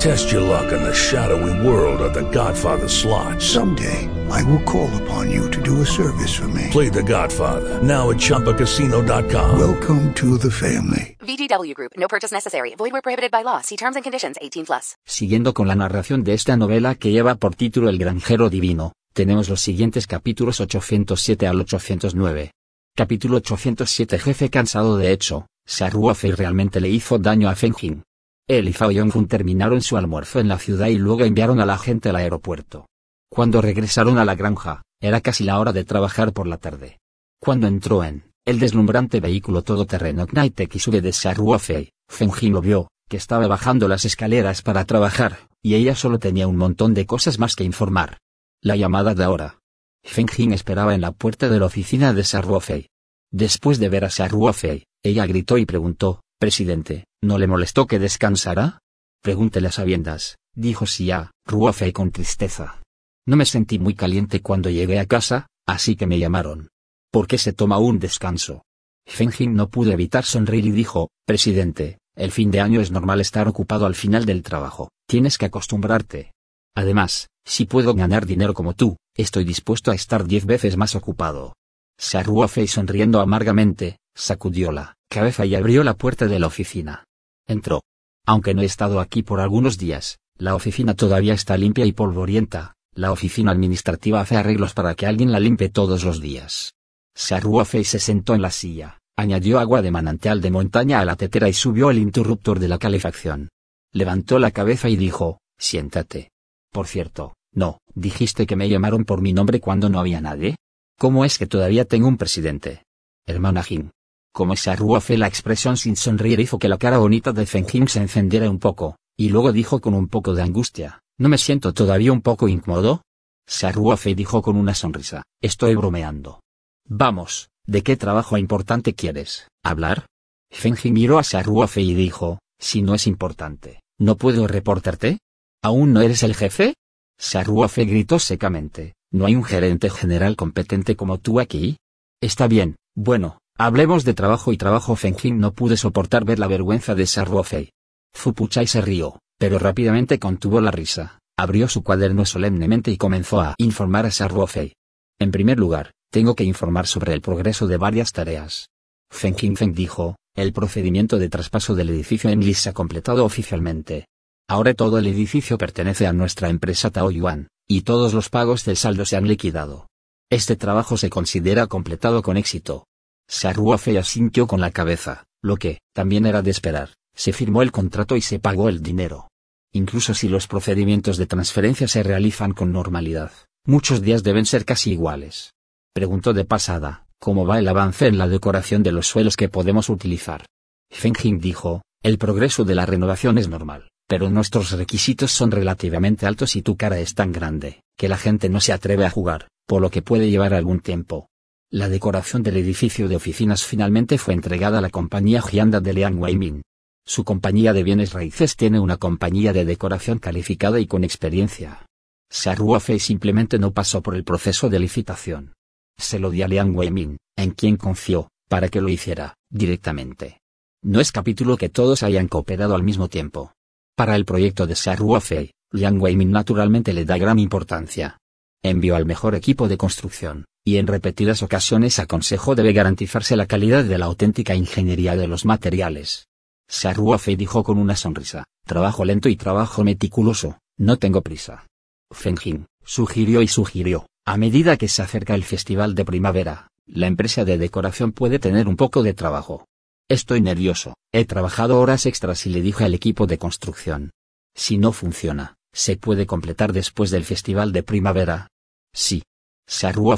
Test your luck in the shadowy world of The Godfather slot. Someday, I will call upon you to do a service for me. Play The Godfather now at ChumbaCasino.com. Welcome to the family. VGW Group. No purchase necessary. Void where prohibited by law. See terms and conditions. 18 plus. Siguiendo con la narración de esta novela que lleva por título El granjero divino, tenemos los siguientes capítulos 807 al 809. Capítulo 807 Jefe cansado de hecho, Saruofei realmente le hizo daño a Fenjin. Él y Fao Yonghun terminaron su almuerzo en la ciudad y luego enviaron a la gente al aeropuerto. Cuando regresaron a la granja, era casi la hora de trabajar por la tarde. Cuando entró en el deslumbrante vehículo todoterreno Knightek y sube de Saruofei, Fenjin lo vio, que estaba bajando las escaleras para trabajar, y ella solo tenía un montón de cosas más que informar. La llamada de ahora. Fenjin esperaba en la puerta de la oficina de Saruofei. Después de ver a Saruofei, ella gritó y preguntó, Presidente, ¿no le molestó que descansara? Pregúntele a sabiendas, dijo Xia, Ruofei con tristeza. No me sentí muy caliente cuando llegué a casa, así que me llamaron. ¿Por qué se toma un descanso? Fenjin no pudo evitar sonreír y dijo, Presidente, el fin de año es normal estar ocupado al final del trabajo, tienes que acostumbrarte. Además, si puedo ganar dinero como tú, estoy dispuesto a estar diez veces más ocupado. Saruofei sonriendo amargamente, sacudió la cabeza y abrió la puerta de la oficina. Entró. Aunque no he estado aquí por algunos días, la oficina todavía está limpia y polvorienta, la oficina administrativa hace arreglos para que alguien la limpie todos los días. Saruofei se sentó en la silla, añadió agua de manantial de montaña a la tetera y subió el interruptor de la calefacción. Levantó la cabeza y dijo, siéntate. Por cierto, no, dijiste que me llamaron por mi nombre cuando no había nadie. ¿Cómo es que todavía tengo un presidente? Hermana Jin. Como Saruofe la expresión sin sonreír hizo que la cara bonita de Fenjin se encendiera un poco, y luego dijo con un poco de angustia, ¿no me siento todavía un poco incómodo? Saruofe dijo con una sonrisa, estoy bromeando. Vamos, ¿de qué trabajo importante quieres hablar? Fenjin miró a Saruofe y dijo, si no es importante, ¿no puedo reportarte? ¿Aún no eres el jefe? Saruofe gritó secamente, ¿no hay un gerente general competente como tú aquí? Está bien, bueno, hablemos de trabajo y trabajo. Fenjin no pude soportar ver la vergüenza de Saruofei. Fupuchai se rió, pero rápidamente contuvo la risa, abrió su cuaderno solemnemente y comenzó a informar a Saruofei. En primer lugar, tengo que informar sobre el progreso de varias tareas. Fenjin Feng dijo, el procedimiento de traspaso del edificio en Lis se ha completado oficialmente. Ahora todo el edificio pertenece a nuestra empresa Tao Yuan, y todos los pagos del saldo se han liquidado. Este trabajo se considera completado con éxito. Saruofe asintió con la cabeza, lo que, también era de esperar, se firmó el contrato y se pagó el dinero. Incluso si los procedimientos de transferencia se realizan con normalidad, muchos días deben ser casi iguales. Preguntó de pasada, ¿cómo va el avance en la decoración de los suelos que podemos utilizar? Fenjing dijo, el progreso de la renovación es normal, pero nuestros requisitos son relativamente altos y tu cara es tan grande, que la gente no se atreve a jugar, por lo que puede llevar algún tiempo. La decoración del edificio de oficinas finalmente fue entregada a la compañía Hyanda de Liang Weimin. Su compañía de bienes raíces tiene una compañía de decoración calificada y con experiencia. Saruofei simplemente no pasó por el proceso de licitación. Se lo dio a Liang Weimin, en quien confió, para que lo hiciera, directamente. No es capítulo que todos hayan cooperado al mismo tiempo. Para el proyecto de Saruofei, Liang Weimin naturalmente le da gran importancia. Envió al mejor equipo de construcción, y en repetidas ocasiones aconsejó debe garantizarse la calidad de la auténtica ingeniería de los materiales. Saruofei dijo con una sonrisa, trabajo lento y trabajo meticuloso, no tengo prisa. Fenjin, sugirió y sugirió, a medida que se acerca el festival de primavera, la empresa de decoración puede tener un poco de trabajo. Estoy nervioso, he trabajado horas extras y le dije al equipo de construcción. Si no funciona, ¿se puede completar después del festival de primavera? Sí.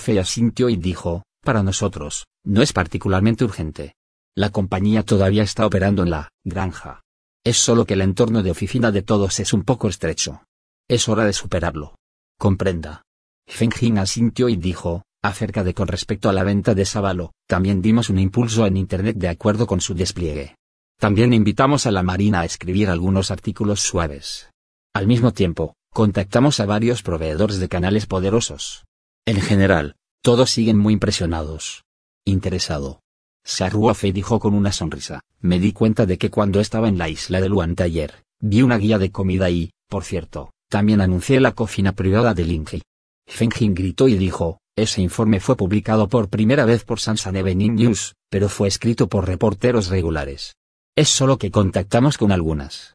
Y asintió y dijo, para nosotros, no es particularmente urgente. La compañía todavía está operando en la granja. Es solo que el entorno de oficina de todos es un poco estrecho. Es hora de superarlo. Comprenda. Feng asintió y dijo, acerca de con respecto a la venta de Sábalo, también dimos un impulso en Internet de acuerdo con su despliegue. También invitamos a la Marina a escribir algunos artículos suaves. Al mismo tiempo, contactamos a varios proveedores de canales poderosos. En general, todos siguen muy impresionados. Interesado. Saruofe dijo con una sonrisa, me di cuenta de que cuando estaba en la isla de Luan ayer, vi una guía de comida y, por cierto, también anuncié la cocina privada de Linji. Fengjin gritó y dijo, ese informe fue publicado por primera vez por Sansan Evening News, pero fue escrito por reporteros regulares. Es solo que contactamos con algunas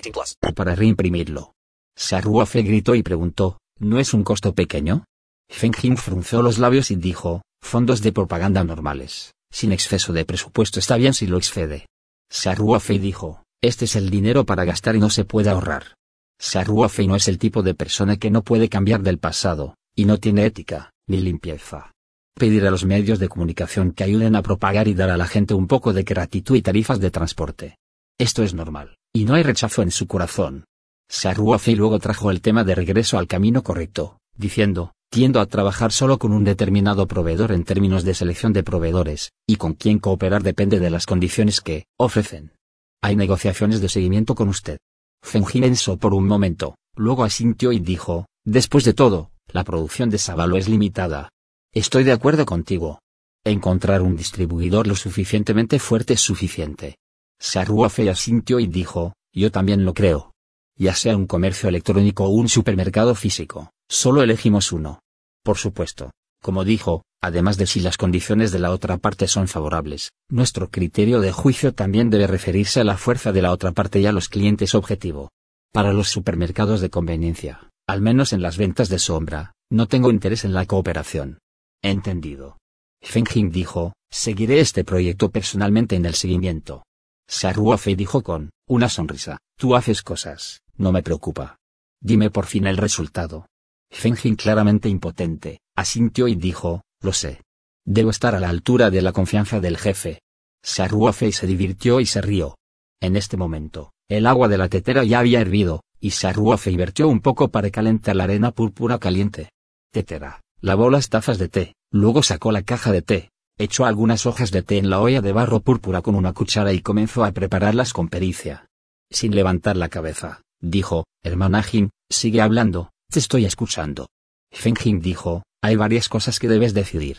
18 plus. Para reimprimirlo. Saruofe gritó y preguntó, ¿no es un costo pequeño? Fengjin frunció los labios y dijo, fondos de propaganda normales, sin exceso de presupuesto está bien si lo excede. Saruofe dijo, este es el dinero para gastar y no se puede ahorrar. Saruofe no es el tipo de persona que no puede cambiar del pasado, y no tiene ética, ni limpieza. Pedir a los medios de comunicación que ayuden a propagar y dar a la gente un poco de gratitud y tarifas de transporte. Esto es normal, y no hay rechazo en su corazón. Saruofe luego trajo el tema de regreso al camino correcto, diciendo, tiendo a trabajar solo con un determinado proveedor en términos de selección de proveedores, y con quien cooperar depende de las condiciones que ofrecen. Hay negociaciones de seguimiento con usted. Fengi pensó por un momento, luego asintió y dijo, después de todo, la producción de Sábalo es limitada. Estoy de acuerdo contigo. Encontrar un distribuidor lo suficientemente fuerte es suficiente. Saruofe asintió y dijo, yo también lo creo. Ya sea un comercio electrónico o un supermercado físico, solo elegimos uno. Por supuesto, como dijo, además de si las condiciones de la otra parte son favorables, nuestro criterio de juicio también debe referirse a la fuerza de la otra parte y a los clientes objetivo. Para los supermercados de conveniencia, al menos en las ventas de sombra, no tengo interés en la cooperación. Entendido. Fengjing dijo, seguiré este proyecto personalmente en el seguimiento. Saruofe dijo con una sonrisa, tú haces cosas, no me preocupa. Dime por fin el resultado. Fengjing claramente impotente, asintió y dijo, lo sé. Debo estar a la altura de la confianza del jefe. Saruofe se divirtió y se rió. En este momento, el agua de la tetera ya había hervido, y Saruofe vertió un poco para calentar la arena púrpura caliente. Tetera, lavó las tazas de té, luego sacó la caja de té, echó algunas hojas de té en la olla de barro púrpura con una cuchara y comenzó a prepararlas con pericia. Sin levantar la cabeza, dijo, hermana Jin, sigue hablando, te estoy escuchando. Fengjing dijo, hay varias cosas que debes decidir.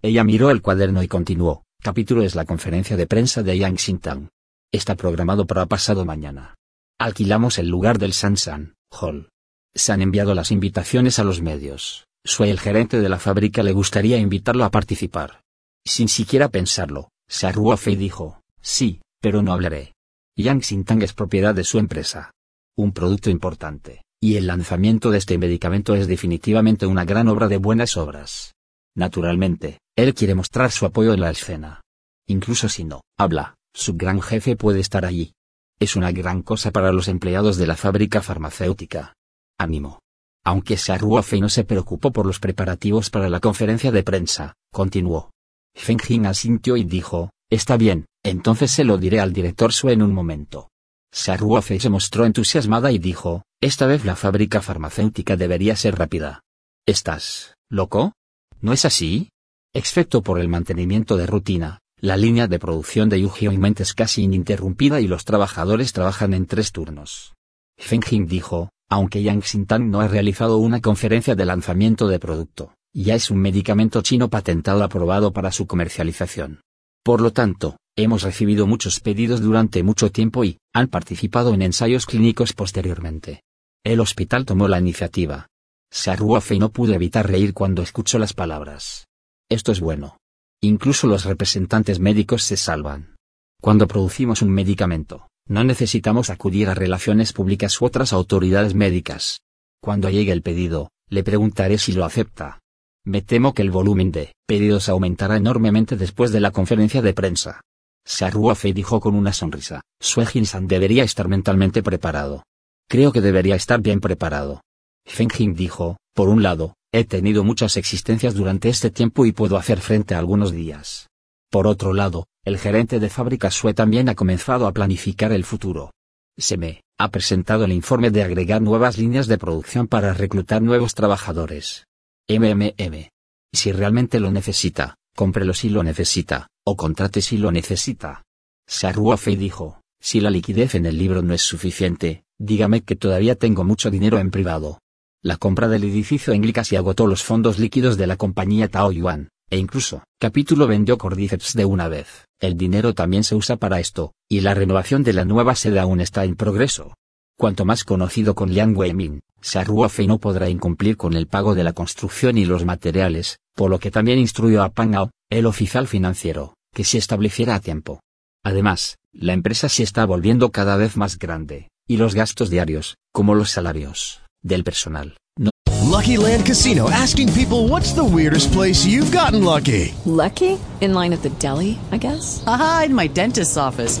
Ella miró el cuaderno y continuó, capítulo es la conferencia de prensa de Yang Xintang. Está programado para pasado mañana. Alquilamos el lugar del Sansan Hall. Se han enviado las invitaciones a los medios. Soy el gerente de la fábrica, le gustaría invitarlo a participar. Sin siquiera pensarlo, Fei dijo, sí, pero no hablaré. Yang Xintang es propiedad de su empresa. Un producto importante, y el lanzamiento de este medicamento es definitivamente una gran obra de buenas obras. Naturalmente, él quiere mostrar su apoyo en la escena. Incluso si no habla, su gran jefe puede estar allí. Es una gran cosa para los empleados de la fábrica farmacéutica. Ánimo. Aunque Fei no se preocupó por los preparativos para la conferencia de prensa, continuó. Feng Jing asintió y dijo, está bien, entonces se lo diré al director Su en un momento. Fei se mostró entusiasmada y dijo, esta vez la fábrica farmacéutica debería ser rápida. ¿Estás loco? ¿No es así? Excepto por el mantenimiento de rutina, la línea de producción de Yu es casi ininterrumpida y los trabajadores trabajan en tres turnos. Feng Jing dijo, aunque Yang Xintang no ha realizado una conferencia de lanzamiento de producto, ya es un medicamento chino patentado aprobado para su comercialización. Por lo tanto, hemos recibido muchos pedidos durante mucho tiempo y, han participado en ensayos clínicos posteriormente. El hospital tomó la iniciativa. Fei no pudo evitar reír cuando escuchó las palabras. Esto es bueno. Incluso los representantes médicos se salvan. Cuando producimos un medicamento, no necesitamos acudir a relaciones públicas u otras autoridades médicas. Cuando llegue el pedido, le preguntaré si lo acepta. Me temo que el volumen de pedidos aumentará enormemente después de la conferencia de prensa. Fei dijo con una sonrisa, Jin-san debería estar mentalmente preparado. Creo que debería estar bien preparado. Feng Jing dijo, por un lado, He tenido muchas existencias durante este tiempo y puedo hacer frente a algunos días. Por otro lado, el gerente de fábrica Sue también ha comenzado a planificar el futuro. Se me ha presentado el informe de agregar nuevas líneas de producción para reclutar nuevos trabajadores. MMM. Si realmente lo necesita, cómprelo si lo necesita, o contrate si lo necesita. Fei dijo, si la liquidez en el libro no es suficiente, dígame que todavía tengo mucho dinero en privado. La compra del edificio en Glicas y agotó los fondos líquidos de la compañía Tao Yuan, e incluso, capítulo vendió Cordyceps de una vez. El dinero también se usa para esto, y la renovación de la nueva sede aún está en progreso. Cuanto más conocido con Liang Weimin, Fei no podrá incumplir con el pago de la construcción y los materiales, por lo que también instruyó a Pangao, el oficial financiero, que se estableciera a tiempo. Además, la empresa se está volviendo cada vez más grande, y los gastos diarios, como los salarios, del personal. No. Lucky Land Casino asking people what's the weirdest place you've gotten lucky? Lucky? In line at the deli, I guess? Aha, in my dentist's office.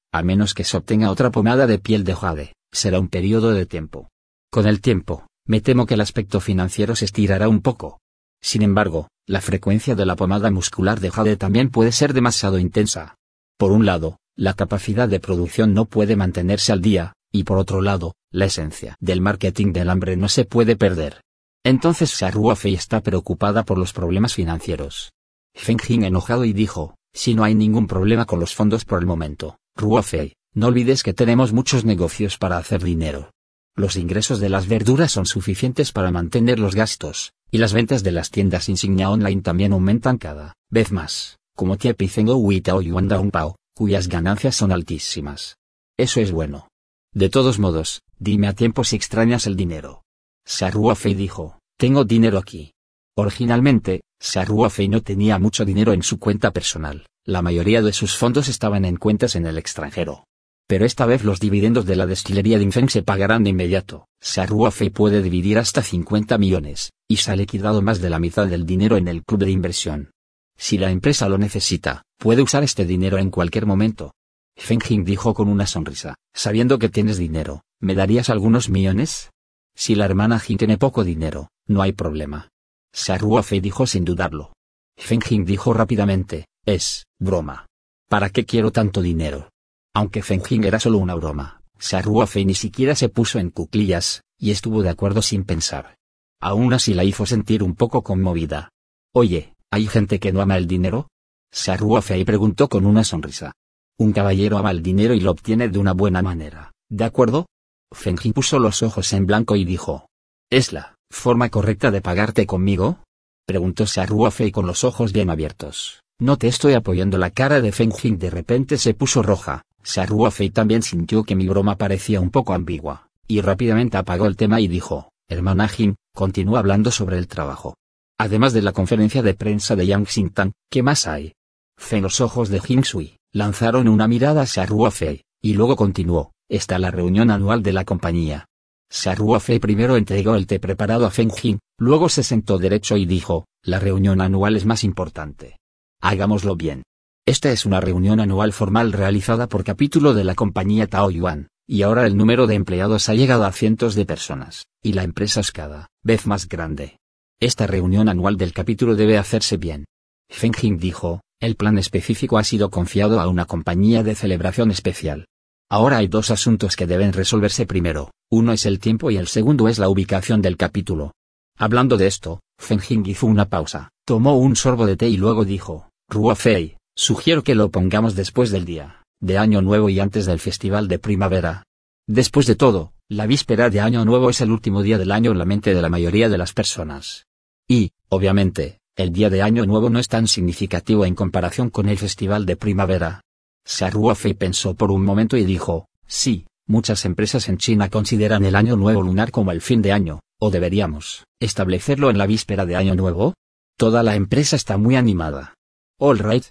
a menos que se obtenga otra pomada de piel de jade, será un periodo de tiempo. Con el tiempo, me temo que el aspecto financiero se estirará un poco. Sin embargo, la frecuencia de la pomada muscular de jade también puede ser demasiado intensa. Por un lado, la capacidad de producción no puede mantenerse al día, y por otro lado, la esencia del marketing del hambre no se puede perder. Entonces Fei está preocupada por los problemas financieros. Feng Jing enojado y dijo, si no hay ningún problema con los fondos por el momento, Ruofei, no olvides que tenemos muchos negocios para hacer dinero. Los ingresos de las verduras son suficientes para mantener los gastos, y las ventas de las tiendas insignia online también aumentan cada vez más, como Tiepizengo Witao Yuan Pao, cuyas ganancias son altísimas. Eso es bueno. De todos modos, dime a tiempo si extrañas el dinero. Saruofei dijo, tengo dinero aquí. Originalmente, Saruofei no tenía mucho dinero en su cuenta personal, la mayoría de sus fondos estaban en cuentas en el extranjero. Pero esta vez los dividendos de la destilería de Infeng se pagarán de inmediato. Saruofei puede dividir hasta 50 millones, y se ha liquidado más de la mitad del dinero en el club de inversión. Si la empresa lo necesita, puede usar este dinero en cualquier momento. Feng dijo con una sonrisa, sabiendo que tienes dinero, ¿me darías algunos millones? Si la hermana Jing tiene poco dinero, no hay problema. Saruofei dijo sin dudarlo. Feng dijo rápidamente, es, broma. ¿Para qué quiero tanto dinero? Aunque Feng Jing era solo una broma, Saruofei ni siquiera se puso en cuclillas, y estuvo de acuerdo sin pensar. Aún así la hizo sentir un poco conmovida. Oye, ¿hay gente que no ama el dinero? Saruofei preguntó con una sonrisa. Un caballero ama el dinero y lo obtiene de una buena manera, ¿de acuerdo? Feng Jing puso los ojos en blanco y dijo. ¿Es la forma correcta de pagarte conmigo? Preguntó Saruofei con los ojos bien abiertos. No te estoy apoyando la cara de Feng Jing de repente se puso roja. Saruofei también sintió que mi broma parecía un poco ambigua, y rápidamente apagó el tema y dijo, hermana Jing, continúa hablando sobre el trabajo. Además de la conferencia de prensa de Yang Xingtang, ¿qué más hay? Feng los ojos de Jing Sui, lanzaron una mirada a Saruofei, y luego continuó, está la reunión anual de la compañía. Saruofei primero entregó el té preparado a Feng Jing, luego se sentó derecho y dijo, la reunión anual es más importante. Hagámoslo bien. Esta es una reunión anual formal realizada por capítulo de la compañía Taoyuan, y ahora el número de empleados ha llegado a cientos de personas, y la empresa es cada vez más grande. Esta reunión anual del capítulo debe hacerse bien. Feng Jing dijo, el plan específico ha sido confiado a una compañía de celebración especial. Ahora hay dos asuntos que deben resolverse primero, uno es el tiempo y el segundo es la ubicación del capítulo. Hablando de esto, Feng Jing hizo una pausa, tomó un sorbo de té y luego dijo, Ruofei, sugiero que lo pongamos después del día, de Año Nuevo y antes del Festival de Primavera. Después de todo, la víspera de Año Nuevo es el último día del año en la mente de la mayoría de las personas. Y, obviamente, el día de Año Nuevo no es tan significativo en comparación con el Festival de Primavera. Saruofei pensó por un momento y dijo, sí, muchas empresas en China consideran el Año Nuevo lunar como el fin de año, o deberíamos establecerlo en la víspera de Año Nuevo. Toda la empresa está muy animada. All right.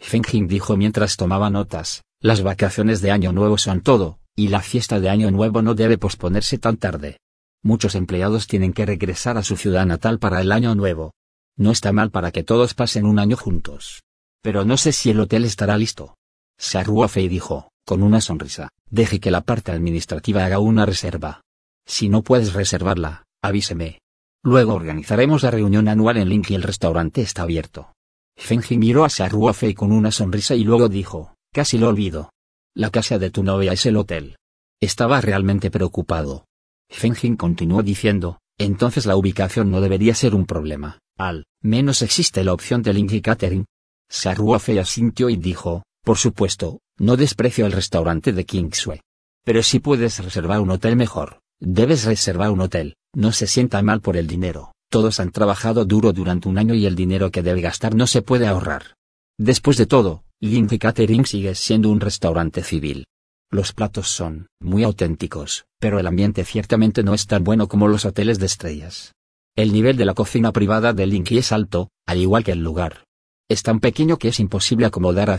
Feng Jing dijo mientras tomaba notas, las vacaciones de Año Nuevo son todo, y la fiesta de Año Nuevo no debe posponerse tan tarde. Muchos empleados tienen que regresar a su ciudad natal para el Año Nuevo. No está mal para que todos pasen un año juntos. Pero no sé si el hotel estará listo. Saruofei dijo, con una sonrisa, deje que la parte administrativa haga una reserva. Si no puedes reservarla, avíseme. Luego organizaremos la reunión anual en Link y el restaurante está abierto. Fenji miró a Saruofei con una sonrisa y luego dijo, casi lo olvido. La casa de tu novia es el hotel. Estaba realmente preocupado. Fenjin continuó diciendo, entonces la ubicación no debería ser un problema, al menos existe la opción de Link y Catering. Saruofei asintió y dijo, por supuesto, no desprecio el restaurante de Kingsway. Pero si puedes reservar un hotel mejor, debes reservar un hotel, no se sienta mal por el dinero, todos han trabajado duro durante un año y el dinero que debe gastar no se puede ahorrar. Después de todo, Link Catering sigue siendo un restaurante civil. Los platos son muy auténticos, pero el ambiente ciertamente no es tan bueno como los hoteles de estrellas. El nivel de la cocina privada de Linky es alto, al igual que el lugar. Es tan pequeño que es imposible acomodar a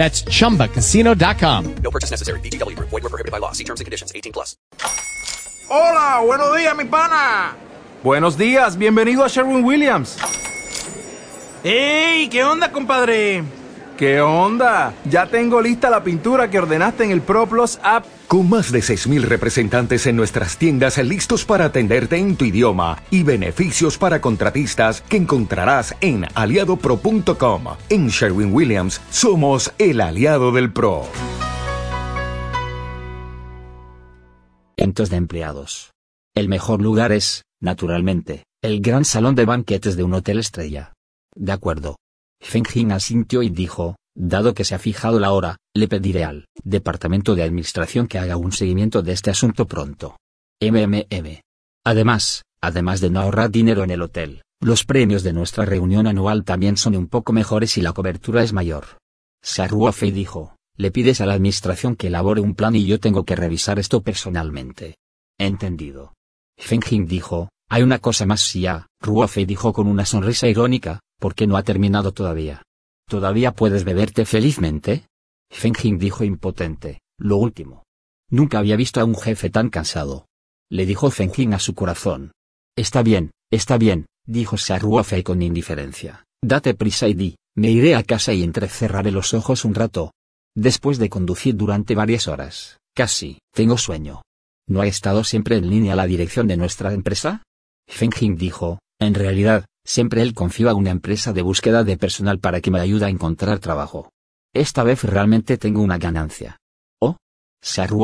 That's chumbacasino.com. No purchase necessary. BGW. Void were prohibited by law. See terms and conditions. 18 plus. Hola, buenos días, mi pana. Buenos días, bienvenido a Sherwin Williams. ¡Ey! ¿Qué onda, compadre? ¿Qué onda? Ya tengo lista la pintura que ordenaste en el ProPlus app. Con más de 6.000 representantes en nuestras tiendas listos para atenderte en tu idioma y beneficios para contratistas que encontrarás en aliadopro.com. En Sherwin Williams somos el aliado del PRO. De empleados. El mejor lugar es, naturalmente, el gran salón de banquetes de un hotel estrella. De acuerdo. Feng Jin asintió y dijo, dado que se ha fijado la hora, le pediré al Departamento de Administración que haga un seguimiento de este asunto pronto. MMM. Además, además de no ahorrar dinero en el hotel, los premios de nuestra reunión anual también son un poco mejores y la cobertura es mayor. Fei dijo, le pides a la administración que elabore un plan y yo tengo que revisar esto personalmente. Entendido. Feng Jin dijo, hay una cosa más si ya, Ruofei dijo con una sonrisa irónica, ¿por qué no ha terminado todavía? ¿Todavía puedes beberte felizmente? Feng Jin dijo impotente, lo último. Nunca había visto a un jefe tan cansado. Le dijo Feng Jin a su corazón. Está bien, está bien, dijo Ruofei con indiferencia. Date prisa y di, me iré a casa y entrecerraré los ojos un rato. Después de conducir durante varias horas, casi, tengo sueño. ¿No ha estado siempre en línea la dirección de nuestra empresa? Feng Jing dijo, en realidad, siempre él confió a una empresa de búsqueda de personal para que me ayude a encontrar trabajo. Esta vez realmente tengo una ganancia. Oh.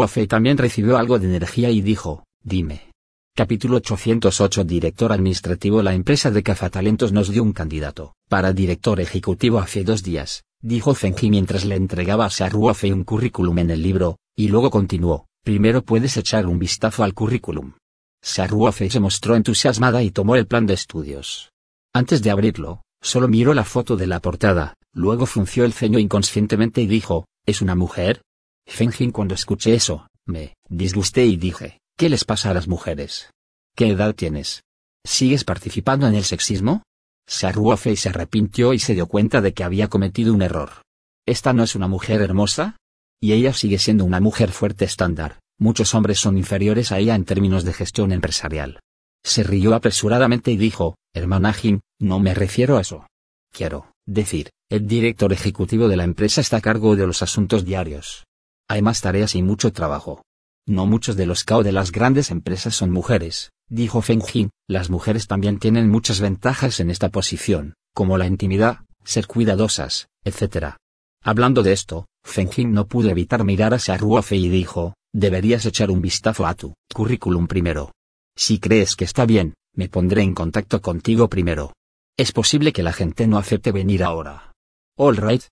Fei también recibió algo de energía y dijo, dime. Capítulo 808 Director Administrativo La empresa de cazatalentos nos dio un candidato, para director ejecutivo hace dos días, dijo Feng mientras le entregaba a Fei un currículum en el libro, y luego continuó, primero puedes echar un vistazo al currículum. Fei se mostró entusiasmada y tomó el plan de estudios. Antes de abrirlo, solo miró la foto de la portada, luego frunció el ceño inconscientemente y dijo, ¿es una mujer? Feng cuando escuché eso, me disgusté y dije, ¿qué les pasa a las mujeres? ¿Qué edad tienes? ¿Sigues participando en el sexismo? Fei se arrepintió y se dio cuenta de que había cometido un error. ¿Esta no es una mujer hermosa? Y ella sigue siendo una mujer fuerte estándar, muchos hombres son inferiores a ella en términos de gestión empresarial. Se rió apresuradamente y dijo, hermana Jim, no me refiero a eso. Quiero decir, el director ejecutivo de la empresa está a cargo de los asuntos diarios. Hay más tareas y mucho trabajo. No muchos de los cao de las grandes empresas son mujeres, dijo Feng Jin, las mujeres también tienen muchas ventajas en esta posición, como la intimidad, ser cuidadosas, etc. Hablando de esto, Feng Jin no pudo evitar mirar hacia Ruofei y dijo, deberías echar un vistazo a tu currículum primero. Si crees que está bien, me pondré en contacto contigo primero. Es posible que la gente no acepte venir ahora. All right.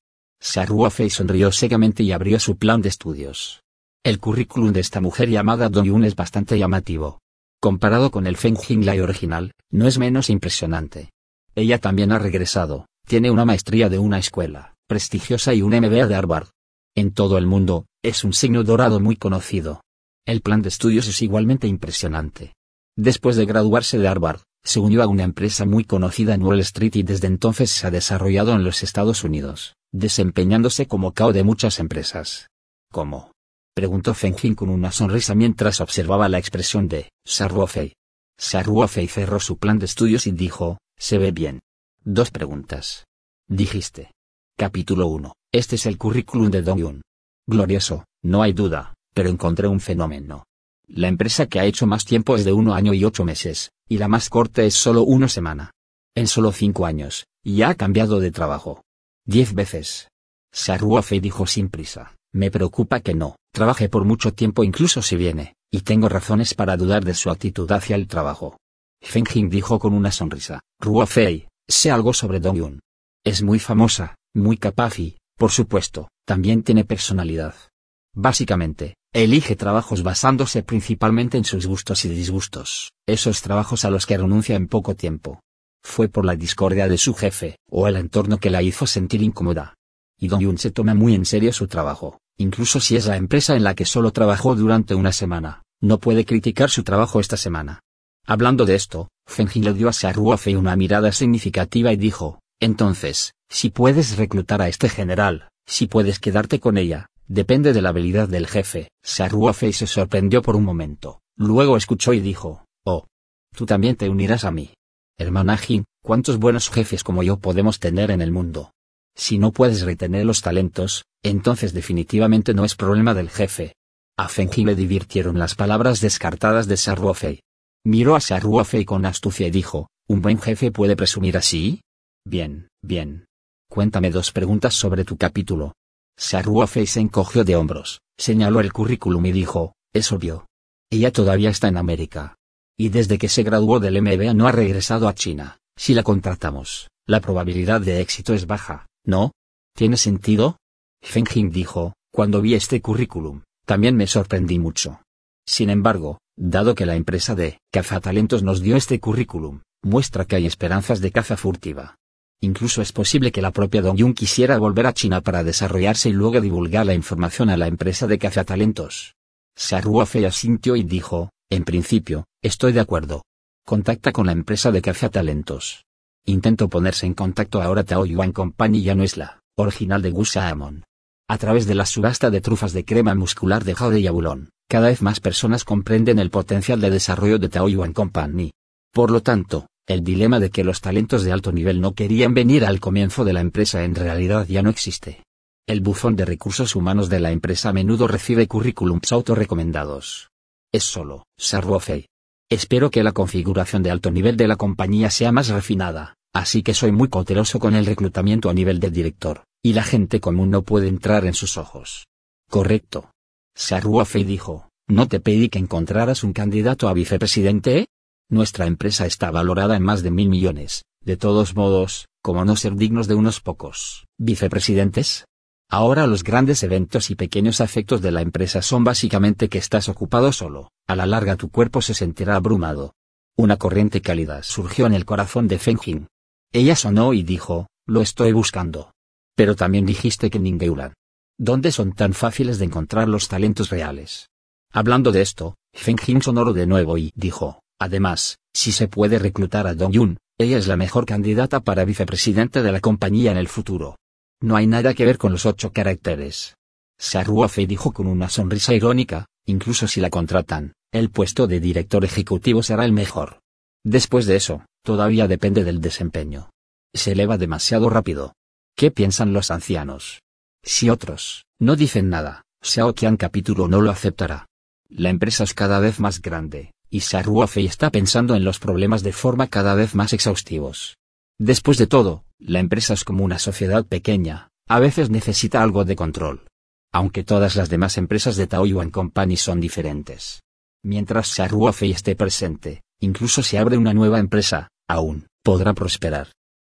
Ruofei sonrió secamente y abrió su plan de estudios. El currículum de esta mujer llamada Dong Yun es bastante llamativo. Comparado con el Feng Lai original, no es menos impresionante. Ella también ha regresado, tiene una maestría de una escuela prestigiosa y un MBA de Harvard. En todo el mundo, es un signo dorado muy conocido. El plan de estudios es igualmente impresionante. Después de graduarse de Harvard, se unió a una empresa muy conocida en Wall Street y desde entonces se ha desarrollado en los Estados Unidos, desempeñándose como cao de muchas empresas. ¿Cómo? preguntó Feng Jin con una sonrisa mientras observaba la expresión de Saruofei. Saruofei cerró su plan de estudios y dijo, se ve bien. Dos preguntas. Dijiste. Capítulo 1. Este es el currículum de Dong-yun. Glorioso, no hay duda, pero encontré un fenómeno. La empresa que ha hecho más tiempo es de uno año y ocho meses, y la más corta es solo una semana. En solo cinco años, ya ha cambiado de trabajo. Diez veces. Saruofei dijo sin prisa. Me preocupa que no, trabaje por mucho tiempo incluso si viene, y tengo razones para dudar de su actitud hacia el trabajo. Feng Jing dijo con una sonrisa, Ruo Fei, sé algo sobre Dong Yun. Es muy famosa, muy capaz y, por supuesto, también tiene personalidad. Básicamente, elige trabajos basándose principalmente en sus gustos y disgustos, esos trabajos a los que renuncia en poco tiempo. Fue por la discordia de su jefe, o el entorno que la hizo sentir incómoda. Y Dong Yun se toma muy en serio su trabajo incluso si es la empresa en la que solo trabajó durante una semana, no puede criticar su trabajo esta semana. Hablando de esto, Fenjin le dio a Saruofe una mirada significativa y dijo, entonces, si puedes reclutar a este general, si puedes quedarte con ella, depende de la habilidad del jefe. Saruofe se sorprendió por un momento, Luego escuchó y dijo, oh. Tú también te unirás a mí. Hermana Jin, ¿cuántos buenos jefes como yo podemos tener en el mundo? Si no puedes retener los talentos, entonces definitivamente no es problema del jefe. A Fenji le divirtieron las palabras descartadas de Saruofei. Miró a Saruofei con astucia y dijo, ¿un buen jefe puede presumir así? Bien, bien. Cuéntame dos preguntas sobre tu capítulo. Saruofei se encogió de hombros, señaló el currículum y dijo, es obvio. Ella todavía está en América. Y desde que se graduó del MBA no ha regresado a China. Si la contratamos, la probabilidad de éxito es baja, ¿no? ¿Tiene sentido? Feng Jing dijo, cuando vi este currículum, también me sorprendí mucho. Sin embargo, dado que la empresa de Cazatalentos nos dio este currículum, muestra que hay esperanzas de caza furtiva. Incluso es posible que la propia Dong Yun quisiera volver a China para desarrollarse y luego divulgar la información a la empresa de cazatalentos. Saruofe asintió y dijo, en principio, estoy de acuerdo. Contacta con la empresa de cazatalentos. Intento ponerse en contacto ahora Tao Yuan Company ya no es la original de Gusaamon. A través de la subasta de trufas de crema muscular de Jaude y Abulón, cada vez más personas comprenden el potencial de desarrollo de Tao Yuan Company. Por lo tanto, el dilema de que los talentos de alto nivel no querían venir al comienzo de la empresa en realidad ya no existe. El bufón de recursos humanos de la empresa a menudo recibe currículums autorrecomendados. Es solo, Sarwofei. Espero que la configuración de alto nivel de la compañía sea más refinada, así que soy muy cauteloso con el reclutamiento a nivel de director, y la gente común no puede entrar en sus ojos. Correcto. Sarwofei dijo, ¿no te pedí que encontraras un candidato a vicepresidente? Nuestra empresa está valorada en más de mil millones, de todos modos, ¿cómo no ser dignos de unos pocos vicepresidentes? Ahora los grandes eventos y pequeños afectos de la empresa son básicamente que estás ocupado solo, a la larga tu cuerpo se sentirá abrumado. Una corriente cálida surgió en el corazón de Feng Jing. Ella sonó y dijo, lo estoy buscando. Pero también dijiste que Ningeulan. ¿Dónde son tan fáciles de encontrar los talentos reales? Hablando de esto, Feng Jing sonó de nuevo y dijo, Además, si se puede reclutar a Dong Yun, ella es la mejor candidata para vicepresidente de la compañía en el futuro. No hay nada que ver con los ocho caracteres. Saruofe dijo con una sonrisa irónica, incluso si la contratan, el puesto de director ejecutivo será el mejor. Después de eso, todavía depende del desempeño. Se eleva demasiado rápido. ¿Qué piensan los ancianos? Si otros, no dicen nada, Xiao Qian capítulo no lo aceptará. La empresa es cada vez más grande, y Saruofei está pensando en los problemas de forma cada vez más exhaustivos. Después de todo, la empresa es como una sociedad pequeña, a veces necesita algo de control. Aunque todas las demás empresas de Tao Yuan Company son diferentes. Mientras Saruofei esté presente, incluso si abre una nueva empresa, aún, podrá prosperar.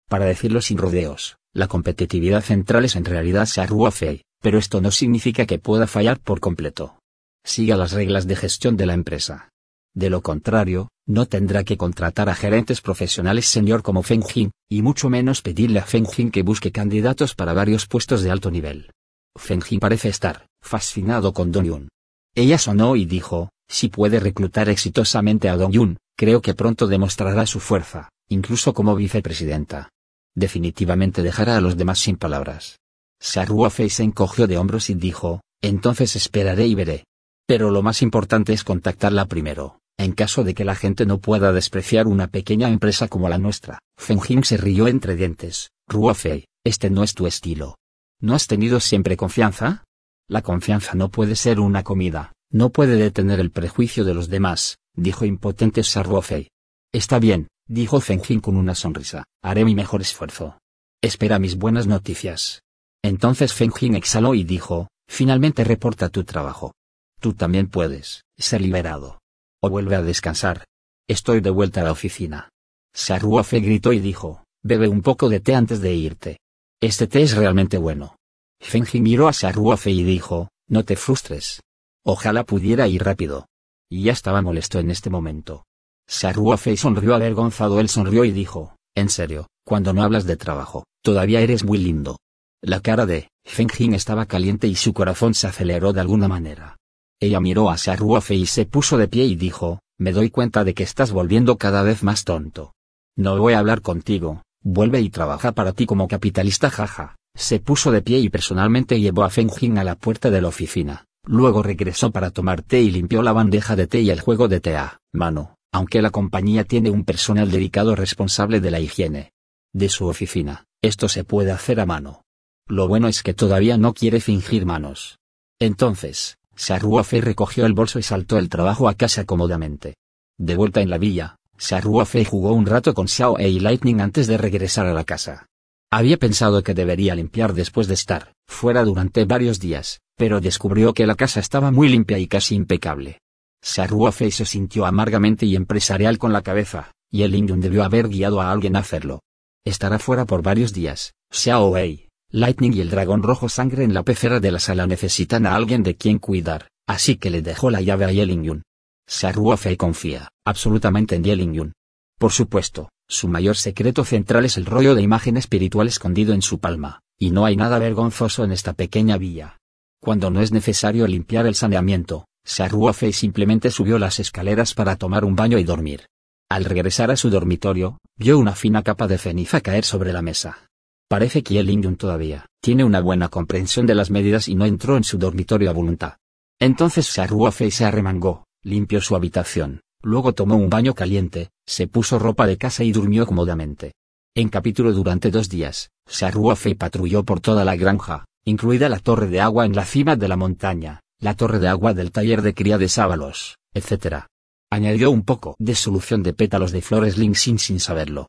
Para decirlo sin rodeos, la competitividad central es en realidad Saruofei, pero esto no significa que pueda fallar por completo. Siga las reglas de gestión de la empresa. De lo contrario, no tendrá que contratar a gerentes profesionales senior como Feng Jing, y mucho menos pedirle a Feng Jing que busque candidatos para varios puestos de alto nivel. Feng Jing parece estar fascinado con Dong Yun. Ella sonó y dijo, si puede reclutar exitosamente a Dong Yun, creo que pronto demostrará su fuerza, incluso como vicepresidenta. Definitivamente dejará a los demás sin palabras. Saruofei se encogió de hombros y dijo, entonces esperaré y veré. Pero lo más importante es contactarla primero. En caso de que la gente no pueda despreciar una pequeña empresa como la nuestra, Feng Jing se rió entre dientes. Ruofei, este no es tu estilo. ¿No has tenido siempre confianza? La confianza no puede ser una comida, no puede detener el prejuicio de los demás, dijo impotente Saruofei. Está bien, dijo Feng Jing con una sonrisa, haré mi mejor esfuerzo. Espera mis buenas noticias. Entonces Feng Jing exhaló y dijo, finalmente reporta tu trabajo. Tú también puedes ser liberado o vuelve a descansar. Estoy de vuelta a la oficina. Saruofe gritó y dijo, bebe un poco de té antes de irte. Este té es realmente bueno. Fenji miró a Saruofe y dijo, no te frustres. Ojalá pudiera ir rápido. Y ya estaba molesto en este momento. Saruofe sonrió avergonzado. Él sonrió y dijo, en serio, cuando no hablas de trabajo, todavía eres muy lindo. La cara de Fenjin estaba caliente y su corazón se aceleró de alguna manera. Ella miró a Saruofe y se puso de pie y dijo, me doy cuenta de que estás volviendo cada vez más tonto. No voy a hablar contigo, vuelve y trabaja para ti como capitalista jaja. Se puso de pie y personalmente llevó a Feng Jing a la puerta de la oficina, Luego regresó para tomar té y limpió la bandeja de té y el juego de té a mano, aunque la compañía tiene un personal dedicado responsable de la higiene. De su oficina, esto se puede hacer a mano. Lo bueno es que todavía no quiere fingir manos. Entonces, Saruofe recogió el bolso y saltó el trabajo a casa cómodamente. De vuelta en la villa, Saruofe jugó un rato con Xiao e y Lightning antes de regresar a la casa. Había pensado que debería limpiar después de estar fuera durante varios días, pero descubrió que la casa estaba muy limpia y casi impecable. Saruofe se sintió amargamente y empresarial con la cabeza, y el Indyun debió haber guiado a alguien a hacerlo. Estará fuera por varios días, Xiao Wei, Lightning y el dragón rojo sangre en la pecera de la sala necesitan a alguien de quien cuidar, así que le dejó la llave a Yelingyun. Saruofe confía, absolutamente en Yelingyun. Por supuesto, su mayor secreto central es el rollo de imagen espiritual escondido en su palma, y no hay nada vergonzoso en esta pequeña villa. Cuando no es necesario limpiar el saneamiento, Saruofe simplemente subió las escaleras para tomar un baño y dormir. Al regresar a su dormitorio, vio una fina capa de ceniza caer sobre la mesa. Parece que el Indyun todavía tiene una buena comprensión de las medidas y no entró en su dormitorio a voluntad. Entonces Saruofe se arremangó, limpió su habitación, luego tomó un baño caliente, se puso ropa de casa y durmió cómodamente. En capítulo durante dos días, Saruofe patrulló por toda la granja, incluida la torre de agua en la cima de la montaña, la torre de agua del taller de cría de sábalos, etc. Añadió un poco de solución de pétalos de flores Lingxin sin saberlo.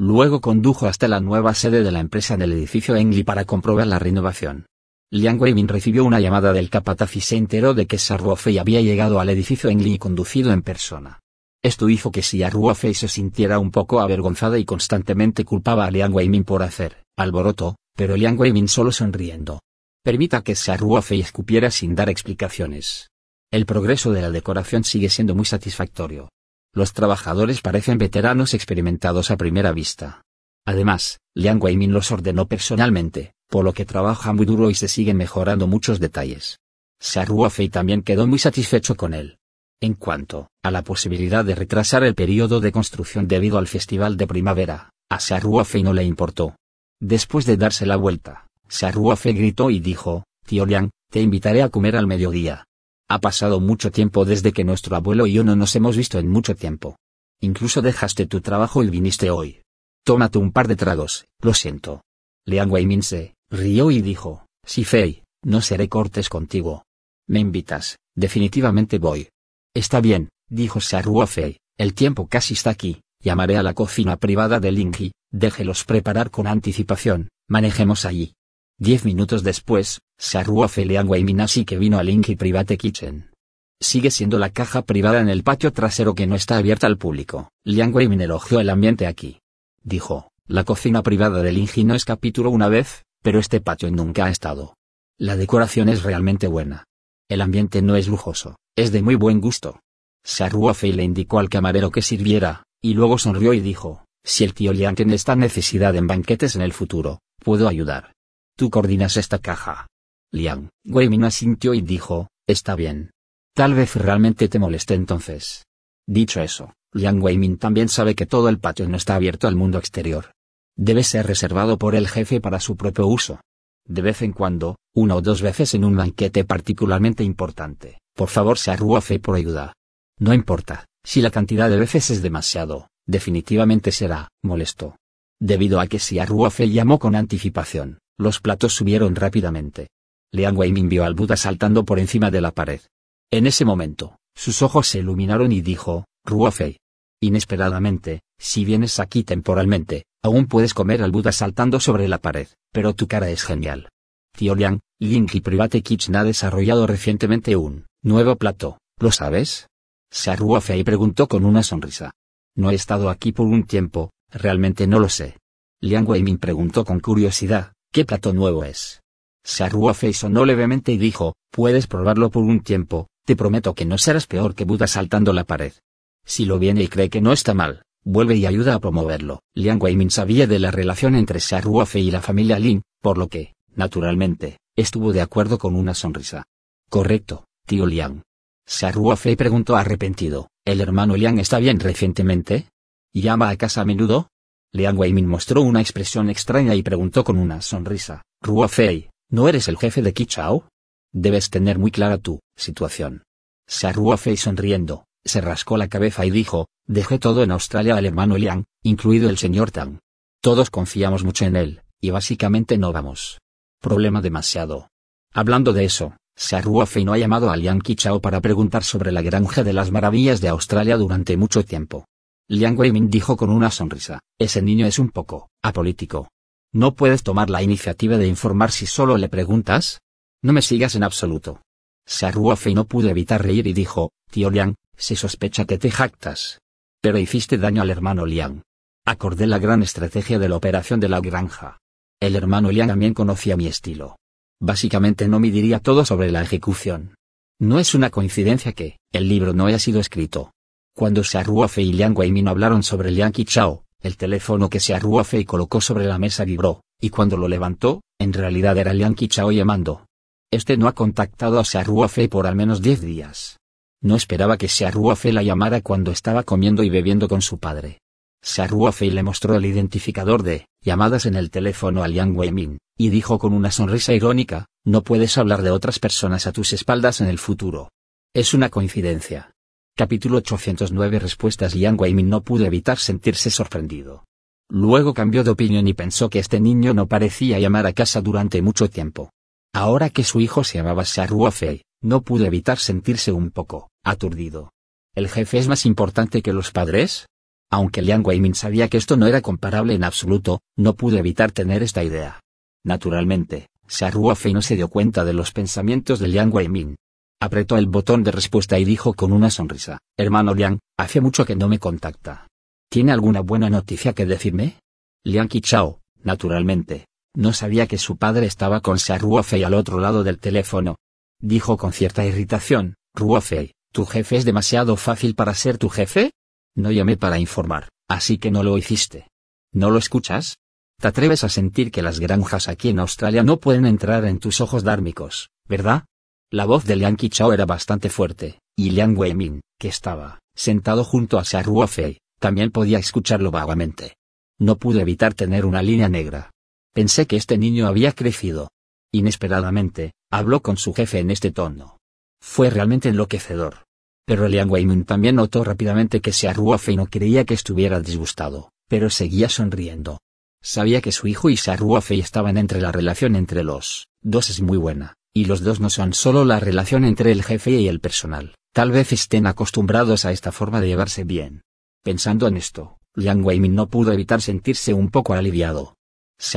Luego condujo hasta la nueva sede de la empresa en el edificio Engli para comprobar la renovación. Liang Weimin recibió una llamada del capataz y se enteró de que Saruofei había llegado al edificio Engli y conducido en persona. Esto hizo que Saruofei se sintiera un poco avergonzada y constantemente culpaba a Liang Weimin por hacer alboroto, pero Liang Weimin solo sonriendo. Permita que Saruofei escupiera sin dar explicaciones. El progreso de la decoración sigue siendo muy satisfactorio. Los trabajadores parecen veteranos experimentados a primera vista. Además, Liang Weimin los ordenó personalmente, por lo que trabaja muy duro y se siguen mejorando muchos detalles. Saruofei también quedó muy satisfecho con él. En cuanto a la posibilidad de retrasar el periodo de construcción debido al festival de primavera, a Saruofei no le importó. Después de darse la vuelta, Saruofei gritó y dijo, Tío Liang, te invitaré a comer al mediodía. Ha pasado mucho tiempo desde que nuestro abuelo y yo no nos hemos visto en mucho tiempo. Incluso dejaste tu trabajo y viniste hoy. Tómate un par de tragos, lo siento. Liang Weimin se rió y dijo, Si Fei, no seré cortés contigo. Me invitas, definitivamente voy. Está bien, dijo Fei, el tiempo casi está aquí, llamaré a la cocina privada de Linghi, déjelos preparar con anticipación, manejemos allí. Diez minutos después, Saruofe Liang Weiminasi que vino a Linghi Private Kitchen. Sigue siendo la caja privada en el patio trasero que no está abierta al público. Liang Weimin elogió el ambiente aquí. Dijo, la cocina privada de Linghi no es capítulo una vez, pero este patio nunca ha estado. La decoración es realmente buena. El ambiente no es lujoso, es de muy buen gusto. Saruofe le indicó al camarero que sirviera, y luego sonrió y dijo, si el tío Liang tiene esta necesidad en banquetes en el futuro, puedo ayudar. Tú coordinas esta caja. Liang Weimin asintió y dijo, está bien. Tal vez realmente te moleste entonces. Dicho eso, Liang Weimin también sabe que todo el patio no está abierto al mundo exterior. Debe ser reservado por el jefe para su propio uso. De vez en cuando, una o dos veces en un banquete particularmente importante, por favor se arruafe por ayuda. No importa, si la cantidad de veces es demasiado, definitivamente será molesto. Debido a que si Arruafe llamó con anticipación, los platos subieron rápidamente. Liang Weimin vio al Buda saltando por encima de la pared. En ese momento, sus ojos se iluminaron y dijo, Ruofei. Inesperadamente, si vienes aquí temporalmente, aún puedes comer al Buda saltando sobre la pared, pero tu cara es genial. Tío Liang, Linky Private Kitchen ha desarrollado recientemente un nuevo plato, ¿lo sabes? Saruofei preguntó con una sonrisa. No he estado aquí por un tiempo, realmente no lo sé. Liang Weimin preguntó con curiosidad, ¿qué plato nuevo es? Saruofei sonó levemente y dijo, puedes probarlo por un tiempo, te prometo que no serás peor que Buda saltando la pared. Si lo viene y cree que no está mal, vuelve y ayuda a promoverlo. Liang Weimin sabía de la relación entre Saruofei y la familia Lin, por lo que, naturalmente, estuvo de acuerdo con una sonrisa. Correcto, tío Liang. Saruofei preguntó arrepentido, ¿el hermano Liang está bien recientemente? ¿Llama a casa a menudo? Liang Weimin mostró una expresión extraña y preguntó con una sonrisa, Ruofei, ¿no eres el jefe de Kichao? Debes tener muy clara tu situación. Se arrugó Fei sonriendo, se rascó la cabeza y dijo, dejé todo en Australia al hermano Liang, incluido el señor Tang. Todos confiamos mucho en él, y básicamente no vamos. Problema demasiado. Hablando de eso, se arrugó Fei no ha llamado a Liang Qichao para preguntar sobre la granja de las maravillas de Australia durante mucho tiempo. Liang Weimin dijo con una sonrisa, ese niño es un poco, apolítico. ¿No puedes tomar la iniciativa de informar si solo le preguntas? No me sigas en absoluto. Se arrugó Fei no pudo evitar reír y dijo, tío Liang, se sospecha que te jactas. Pero hiciste daño al hermano Liang. Acordé la gran estrategia de la operación de la granja. El hermano Liang también conocía mi estilo. Básicamente no me diría todo sobre la ejecución. No es una coincidencia que, el libro no haya sido escrito. Cuando Xiaoruofe y Liang Weimin hablaron sobre Liang Qichao, el teléfono que Xiaoruofe colocó sobre la mesa vibró, y cuando lo levantó, en realidad era Liang Qichao llamando. Este no ha contactado a Xiaoruofe por al menos 10 días. No esperaba que Xiaoruofe la llamara cuando estaba comiendo y bebiendo con su padre. Xiaoruofe le mostró el identificador de llamadas en el teléfono a Liang Weimin, y dijo con una sonrisa irónica, no puedes hablar de otras personas a tus espaldas en el futuro. Es una coincidencia. Capítulo 809 Respuestas Liang Weimin no pudo evitar sentirse sorprendido. Luego cambió de opinión y pensó que este niño no parecía llamar a casa durante mucho tiempo. Ahora que su hijo se llamaba Fei, no pudo evitar sentirse un poco aturdido. ¿El jefe es más importante que los padres? Aunque Liang Weimin sabía que esto no era comparable en absoluto, no pudo evitar tener esta idea. Naturalmente, Fei no se dio cuenta de los pensamientos de Liang Weimin, Apretó el botón de respuesta y dijo con una sonrisa, Hermano Liang, hace mucho que no me contacta. ¿Tiene alguna buena noticia que decirme? Liang Qichao, naturalmente, no sabía que su padre estaba con Xia Ruofei al otro lado del teléfono. Dijo con cierta irritación, Ruofei, ¿tu jefe es demasiado fácil para ser tu jefe? No llamé para informar, así que no lo hiciste. ¿No lo escuchas? ¿Te atreves a sentir que las granjas aquí en Australia no pueden entrar en tus ojos dármicos, verdad? La voz de Liang Qichao era bastante fuerte, y Liang Weimin, que estaba, sentado junto a Ruofei, también podía escucharlo vagamente. No pude evitar tener una línea negra. Pensé que este niño había crecido. Inesperadamente, habló con su jefe en este tono. Fue realmente enloquecedor. Pero Liang Weimin también notó rápidamente que Ruofei no creía que estuviera disgustado, pero seguía sonriendo. Sabía que su hijo y Ruofei estaban entre la relación entre los dos es muy buena y los dos no son solo la relación entre el jefe y el personal, tal vez estén acostumbrados a esta forma de llevarse bien. Pensando en esto, Liang Weimin no pudo evitar sentirse un poco aliviado.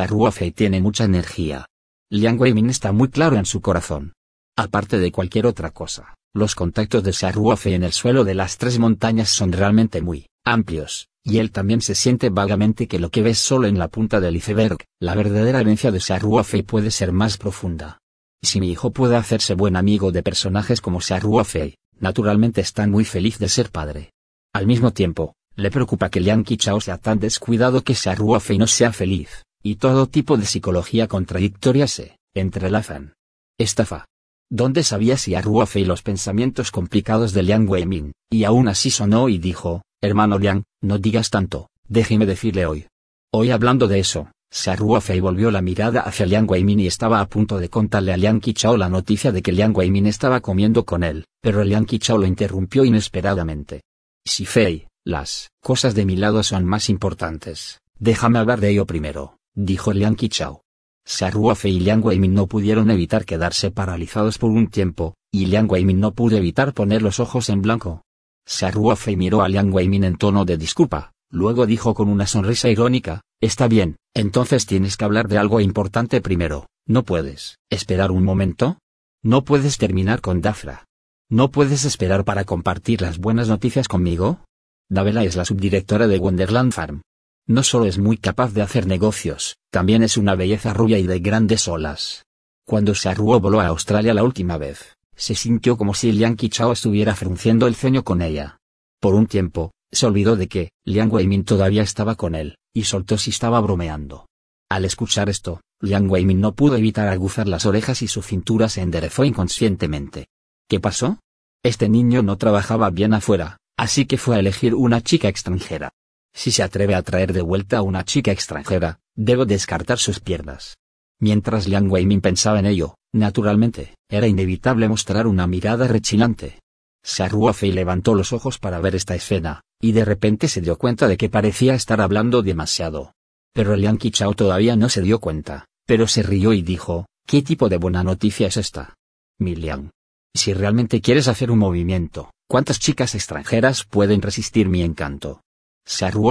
Ruofei tiene mucha energía. Liang Weimin está muy claro en su corazón. Aparte de cualquier otra cosa, los contactos de Ruofei en el suelo de las tres montañas son realmente muy amplios, y él también se siente vagamente que lo que ves solo en la punta del iceberg, la verdadera herencia de Ruofei puede ser más profunda. Si mi hijo puede hacerse buen amigo de personajes como Fei, naturalmente está muy feliz de ser padre. Al mismo tiempo, le preocupa que Liang Qichao sea tan descuidado que Fei no sea feliz, y todo tipo de psicología contradictoria se entrelazan. Estafa. ¿Dónde sabía Fei los pensamientos complicados de Liang Weimin? Y aún así sonó y dijo, hermano Liang, no digas tanto, déjeme decirle hoy. Hoy hablando de eso, Fei volvió la mirada hacia Liang Weimin y estaba a punto de contarle a Liang Qichao la noticia de que Liang Weimin estaba comiendo con él, pero Liang Qichao lo interrumpió inesperadamente. Si Fei, las cosas de mi lado son más importantes, déjame hablar de ello primero, dijo Liang Qichao. Fei y Liang Weimin no pudieron evitar quedarse paralizados por un tiempo, y Liang Weimin no pudo evitar poner los ojos en blanco. Fei miró a Liang Weimin en tono de disculpa, luego dijo con una sonrisa irónica, está bien, entonces tienes que hablar de algo importante primero, ¿no puedes esperar un momento? ¿No puedes terminar con Dafra? ¿No puedes esperar para compartir las buenas noticias conmigo? Davela es la subdirectora de Wonderland Farm. No solo es muy capaz de hacer negocios, también es una belleza rubia y de grandes olas. Cuando Sharuo voló a Australia la última vez, se sintió como si Liang Qichao estuviera frunciendo el ceño con ella. Por un tiempo, se olvidó de que Liang Weimin todavía estaba con él y soltó si estaba bromeando. Al escuchar esto, Liang Weimin no pudo evitar aguzar las orejas y su cintura se enderezó inconscientemente. ¿Qué pasó? Este niño no trabajaba bien afuera, así que fue a elegir una chica extranjera. Si se atreve a traer de vuelta a una chica extranjera, debo descartar sus piernas. Mientras Liang Weimin pensaba en ello, Naturalmente, era inevitable mostrar una mirada rechinante. Fei levantó los ojos para ver esta escena, y de repente se dio cuenta de que parecía estar hablando demasiado. Pero Liang Qichao todavía no se dio cuenta, pero se rió y dijo, ¿qué tipo de buena noticia es esta? Mi Liang. Si realmente quieres hacer un movimiento, ¿cuántas chicas extranjeras pueden resistir mi encanto?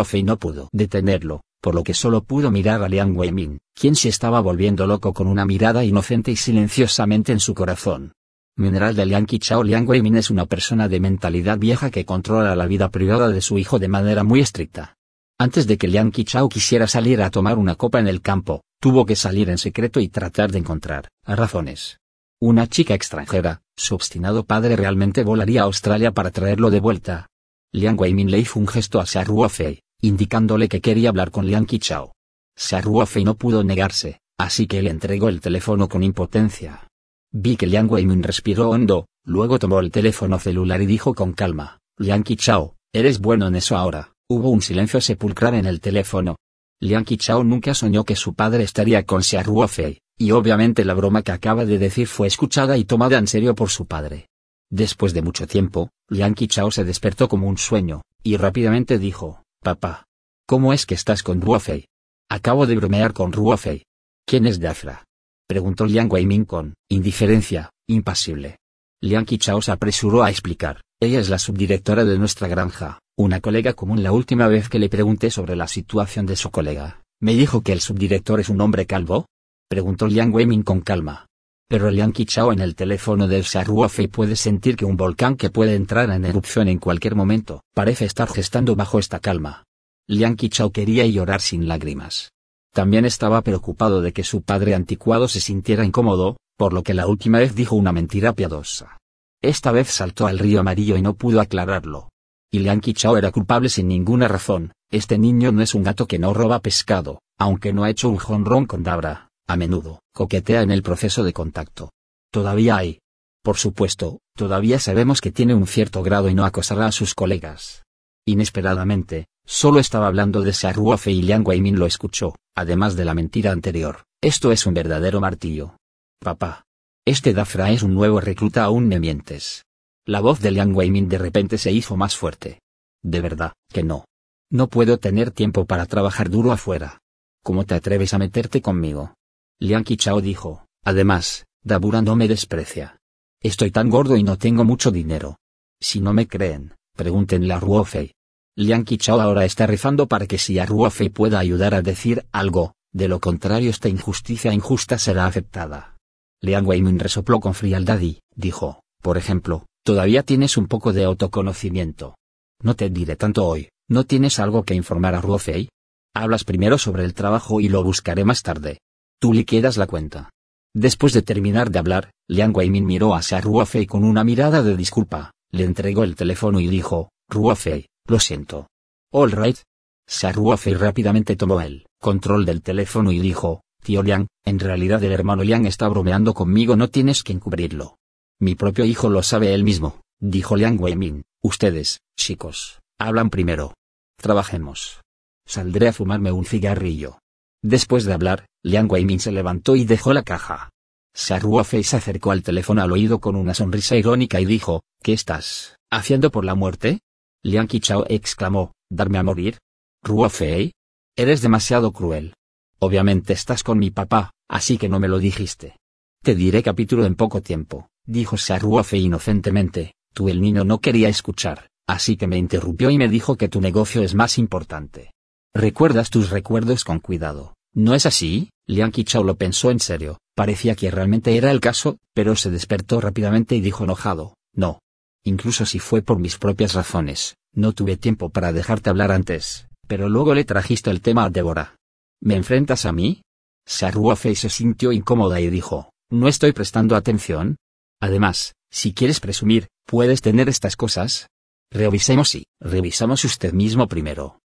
Fei no pudo detenerlo, por lo que solo pudo mirar a Liang Weimin, quien se estaba volviendo loco con una mirada inocente y silenciosamente en su corazón. Mineral de Liang Qichao Liang Weimin es una persona de mentalidad vieja que controla la vida privada de su hijo de manera muy estricta. Antes de que Liang Qichao quisiera salir a tomar una copa en el campo, tuvo que salir en secreto y tratar de encontrar razones. Una chica extranjera, su obstinado padre realmente volaría a Australia para traerlo de vuelta. Liang Weimin le hizo un gesto a Xia Ruofei, indicándole que quería hablar con Liang Qichao. Xia Ruofei no pudo negarse, así que le entregó el teléfono con impotencia. Vi que Liang Weimin respiró hondo, luego tomó el teléfono celular y dijo con calma, Liang Qichao, eres bueno en eso ahora. Hubo un silencio sepulcral en el teléfono. Liang Qichao nunca soñó que su padre estaría con Xia Ruofei, y obviamente la broma que acaba de decir fue escuchada y tomada en serio por su padre. Después de mucho tiempo, Liang Qichao se despertó como un sueño, y rápidamente dijo, Papá. ¿Cómo es que estás con Ruofei? Acabo de bromear con Ruofei. ¿Quién es Dafra? Preguntó Liang Weimin con indiferencia, impasible. Liang Qichao se apresuró a explicar, ella es la subdirectora de nuestra granja, una colega común la última vez que le pregunté sobre la situación de su colega. ¿Me dijo que el subdirector es un hombre calvo? Preguntó Liang Weimin con calma. Pero Liang Qichao en el teléfono del Ruofei puede sentir que un volcán que puede entrar en erupción en cualquier momento, parece estar gestando bajo esta calma. Liang Qichao quería llorar sin lágrimas. También estaba preocupado de que su padre anticuado se sintiera incómodo, por lo que la última vez dijo una mentira piadosa. Esta vez saltó al río amarillo y no pudo aclararlo. Y Liang Qichao era culpable sin ninguna razón, este niño no es un gato que no roba pescado, aunque no ha hecho un jonrón con Dabra, a menudo, coquetea en el proceso de contacto. Todavía hay. Por supuesto, todavía sabemos que tiene un cierto grado y no acosará a sus colegas. Inesperadamente, solo estaba hablando de Ruofei y Liang Weimin lo escuchó, además de la mentira anterior, esto es un verdadero martillo. Papá. Este Dafra es un nuevo recluta aún me mientes. La voz de Liang Weimin de repente se hizo más fuerte. De verdad, que no. No puedo tener tiempo para trabajar duro afuera. ¿Cómo te atreves a meterte conmigo? Liang Qichao dijo, además, Dabura no me desprecia. Estoy tan gordo y no tengo mucho dinero. Si no me creen, pregúntenle a Ruofei. Liang Qichao ahora está rezando para que si a Ruofei pueda ayudar a decir algo, de lo contrario esta injusticia injusta será aceptada. Liang Weimin resopló con frialdad y, dijo, por ejemplo, todavía tienes un poco de autoconocimiento. No te diré tanto hoy, ¿no tienes algo que informar a Ruofei? Hablas primero sobre el trabajo y lo buscaré más tarde. Tú liquidas la cuenta. Después de terminar de hablar, Liang Weimin miró hacia Ruofei con una mirada de disculpa, le entregó el teléfono y dijo, Ruofei, lo siento. All right. Ruofei rápidamente tomó el control del teléfono y dijo, Tío Liang, en realidad el hermano Liang está bromeando conmigo, no tienes que encubrirlo. Mi propio hijo lo sabe él mismo, dijo Liang Weimin. Ustedes, chicos, hablan primero. Trabajemos. Saldré a fumarme un cigarrillo. Después de hablar, Liang Weimin se levantó y dejó la caja. Ruofei se acercó al teléfono al oído con una sonrisa irónica y dijo, ¿Qué estás haciendo por la muerte? Liang Qichao exclamó, ¿darme a morir? Ruofei? Eres demasiado cruel. Obviamente estás con mi papá, así que no me lo dijiste. Te diré capítulo en poco tiempo, dijo Ruofei inocentemente, tú el niño no quería escuchar, así que me interrumpió y me dijo que tu negocio es más importante. Recuerdas tus recuerdos con cuidado, ¿no es así? Liang Qichao lo pensó en serio, parecía que realmente era el caso, pero se despertó rápidamente y dijo enojado, no. Incluso si fue por mis propias razones, no tuve tiempo para dejarte hablar antes, pero luego le trajiste el tema a Débora. ¿Me enfrentas a mí? Ruofei se sintió incómoda y dijo, ¿no estoy prestando atención? Además, si quieres presumir, ¿puedes tener estas cosas? Revisemos y, revisamos usted mismo primero.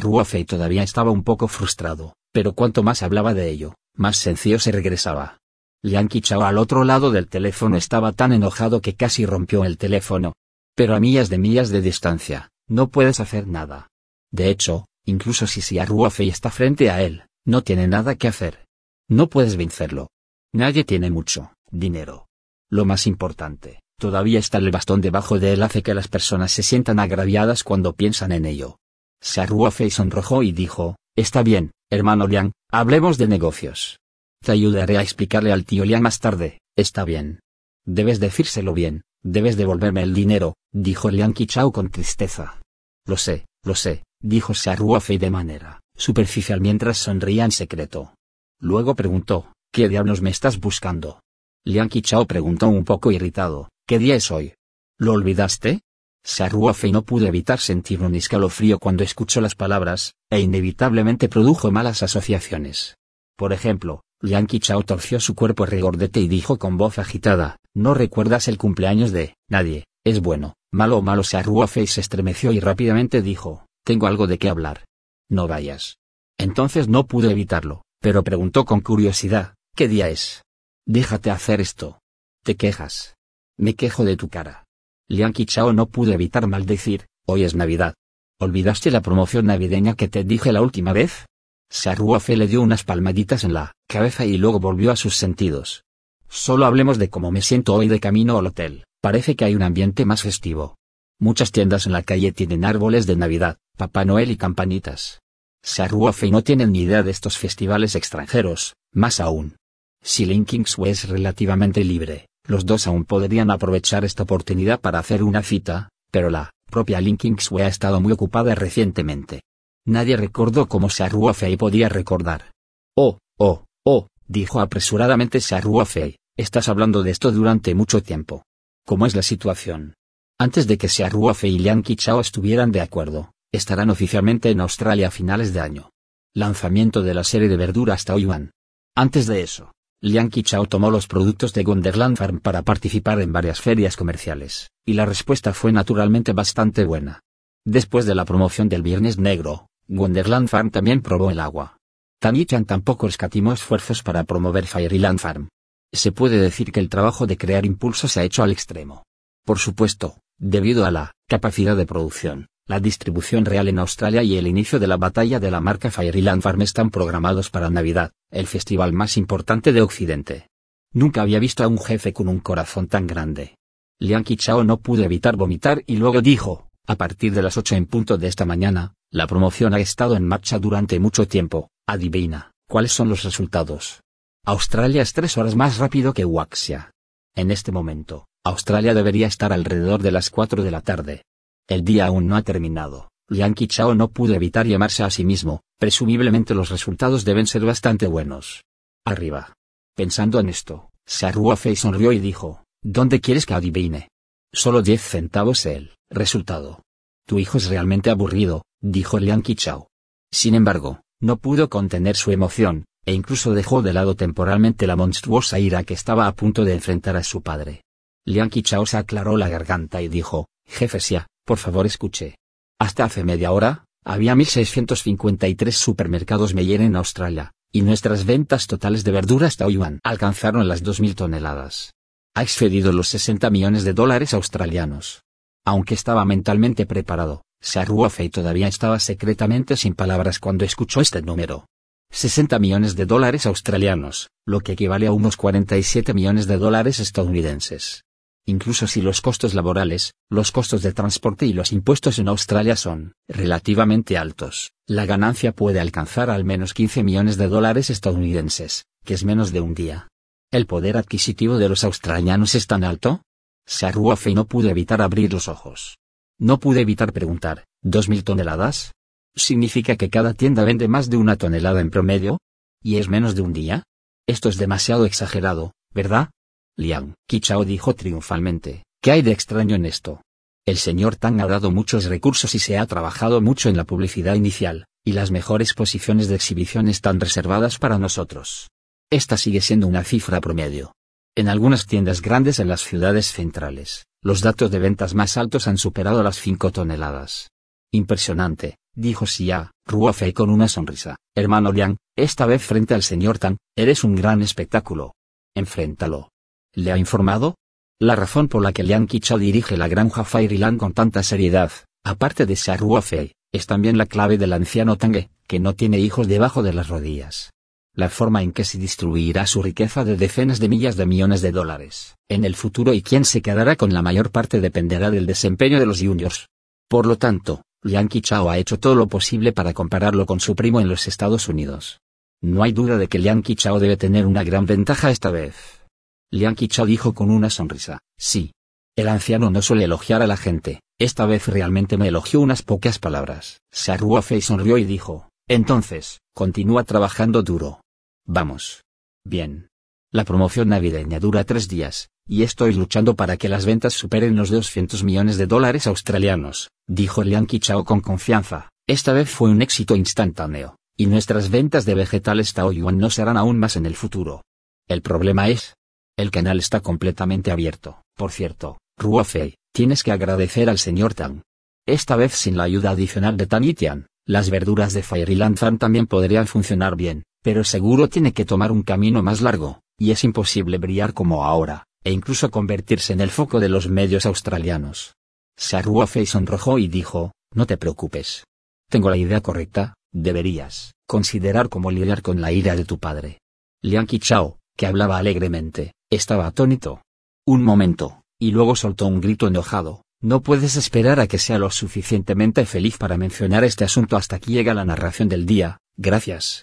Ruofei todavía estaba un poco frustrado, pero cuanto más hablaba de ello, más sencillo se regresaba. Liang Qichao al otro lado del teléfono estaba tan enojado que casi rompió el teléfono. Pero a millas de millas de distancia, no puedes hacer nada. De hecho, incluso si Xia Ruofei está frente a él, no tiene nada que hacer. No puedes vencerlo. Nadie tiene mucho dinero. Lo más importante, todavía está el bastón debajo de él hace que las personas se sientan agraviadas cuando piensan en ello. Fei sonrojó y dijo, Está bien, hermano Liang, hablemos de negocios. Te ayudaré a explicarle al tío Liang más tarde, está bien. Debes decírselo bien, debes devolverme el dinero, dijo Liang Qichao con tristeza. Lo sé, lo sé, dijo Fei de manera superficial mientras sonría en secreto. Luego preguntó, ¿qué diablos me estás buscando? Liang Qichao preguntó un poco irritado, ¿qué día es hoy? ¿Lo olvidaste? Fei no pudo evitar sentir un escalofrío cuando escuchó las palabras, e inevitablemente produjo malas asociaciones. Por ejemplo, Liang Qichao torció su cuerpo regordete y dijo con voz agitada, ¿no recuerdas el cumpleaños de nadie? Es bueno, malo o malo Fei se estremeció y rápidamente dijo, tengo algo de qué hablar. No vayas. Entonces no pudo evitarlo, pero preguntó con curiosidad, ¿qué día es? Déjate hacer esto. Te quejas. Me quejo de tu cara. Liang Qichao no pudo evitar maldecir, hoy es Navidad. ¿Olvidaste la promoción navideña que te dije la última vez? Fe le dio unas palmaditas en la cabeza y luego volvió a sus sentidos. Solo hablemos de cómo me siento hoy de camino al hotel, parece que hay un ambiente más festivo. Muchas tiendas en la calle tienen árboles de Navidad, Papá Noel y campanitas. Fe no tienen ni idea de estos festivales extranjeros, más aún. Si Linkingsway es relativamente libre, los dos aún podrían aprovechar esta oportunidad para hacer una cita, pero la propia Linkingsway ha estado muy ocupada recientemente. Nadie recordó cómo Fei podía recordar. Oh, oh, oh, dijo apresuradamente Fei, estás hablando de esto durante mucho tiempo. ¿Cómo es la situación? Antes de que Fei y Liang Qichao estuvieran de acuerdo, estarán oficialmente en Australia a finales de año. Lanzamiento de la serie de verduras Taoyuan. Antes de eso, Liang Qichao tomó los productos de Wonderland Farm para participar en varias ferias comerciales, y la respuesta fue naturalmente bastante buena. Después de la promoción del Viernes Negro, Wonderland Farm también probó el agua. Tani-chan tampoco escatimó esfuerzos para promover Fairyland Farm. Se puede decir que el trabajo de crear impulso se ha hecho al extremo. Por supuesto, debido a la capacidad de producción, la distribución real en Australia y el inicio de la batalla de la marca Fairyland Farm están programados para Navidad, el festival más importante de Occidente. Nunca había visto a un jefe con un corazón tan grande. Liang Qichao no pudo evitar vomitar y luego dijo, a partir de las 8 en punto de esta mañana, la promoción ha estado en marcha durante mucho tiempo, adivina, ¿cuáles son los resultados? Australia es tres horas más rápido que Waxia. En este momento, Australia debería estar alrededor de las 4 de la tarde, el día aún no ha terminado. Liang Qichao no pudo evitar llamarse a sí mismo, presumiblemente los resultados deben ser bastante buenos. Arriba. Pensando en esto, Fei sonrió y dijo, ¿dónde quieres que adivine? Solo 10 centavos el resultado. Tu hijo es realmente aburrido, dijo Liang Qichao. Sin embargo, no pudo contener su emoción, e incluso dejó de lado temporalmente la monstruosa ira que estaba a punto de enfrentar a su padre. Liang Qichao se aclaró la garganta y dijo, Jefe Xia, por favor escuche. Hasta hace media hora, había 1.653 supermercados Meyer en Australia, y nuestras ventas totales de verduras Taoyuan alcanzaron las 2.000 toneladas. Ha excedido los 60 millones de dólares australianos. Aunque estaba mentalmente preparado, Fei todavía estaba secretamente sin palabras cuando escuchó este número. 60 millones de dólares australianos, lo que equivale a unos 47 millones de dólares estadounidenses. Incluso si los costos laborales, los costos de transporte y los impuestos en Australia son relativamente altos, la ganancia puede alcanzar al menos 15 millones de dólares estadounidenses, que es menos de un día. ¿El poder adquisitivo de los australianos es tan alto? Fei no pudo evitar abrir los ojos. No pude evitar preguntar, ¿dos mil toneladas? ¿Significa que cada tienda vende más de una tonelada en promedio? ¿Y es menos de un día? Esto es demasiado exagerado, ¿verdad? Liang Qichao dijo triunfalmente, ¿qué hay de extraño en esto? El señor Tang ha dado muchos recursos y se ha trabajado mucho en la publicidad inicial, y las mejores posiciones de exhibición están reservadas para nosotros. Esta sigue siendo una cifra promedio. En algunas tiendas grandes en las ciudades centrales, los datos de ventas más altos han superado las 5 toneladas. Impresionante, dijo Xia, Ruofei con una sonrisa. Hermano Liang, esta vez frente al señor Tang, eres un gran espectáculo. Enfréntalo. ¿Le ha informado? La razón por la que Liang Qichao dirige la granja Fairyland con tanta seriedad, aparte de Fei, es también la clave del anciano Tangue, que no tiene hijos debajo de las rodillas. La forma en que se distribuirá su riqueza de decenas de millas de millones de dólares en el futuro y quién se quedará con la mayor parte dependerá del desempeño de los juniors. Por lo tanto, Liang Qichao ha hecho todo lo posible para compararlo con su primo en los Estados Unidos. No hay duda de que Liang Qichao debe tener una gran ventaja esta vez. Liang Qichao dijo con una sonrisa, sí. El anciano no suele elogiar a la gente, esta vez realmente me elogió unas pocas palabras. Se Fei sonrió y dijo, entonces, continúa trabajando duro. Vamos. Bien. La promoción navideña dura tres días, y estoy luchando para que las ventas superen los 200 millones de dólares australianos, dijo Liang Qichao con confianza. Esta vez fue un éxito instantáneo, y nuestras ventas de vegetales Taoyuan no serán aún más en el futuro. El problema es, el canal está completamente abierto. Por cierto, Ruofei, tienes que agradecer al señor Tang. Esta vez sin la ayuda adicional de Tan Tian, las verduras de Fairyland Fan también podrían funcionar bien, pero seguro tiene que tomar un camino más largo, y es imposible brillar como ahora, e incluso convertirse en el foco de los medios australianos. Se Ruofei sonrojó y dijo, no te preocupes. Tengo la idea correcta, deberías considerar cómo lidiar con la ira de tu padre. Liang Qichao, que hablaba alegremente, estaba atónito. Un momento, y luego soltó un grito enojado. No puedes esperar a que sea lo suficientemente feliz para mencionar este asunto hasta que llega la narración del día, gracias.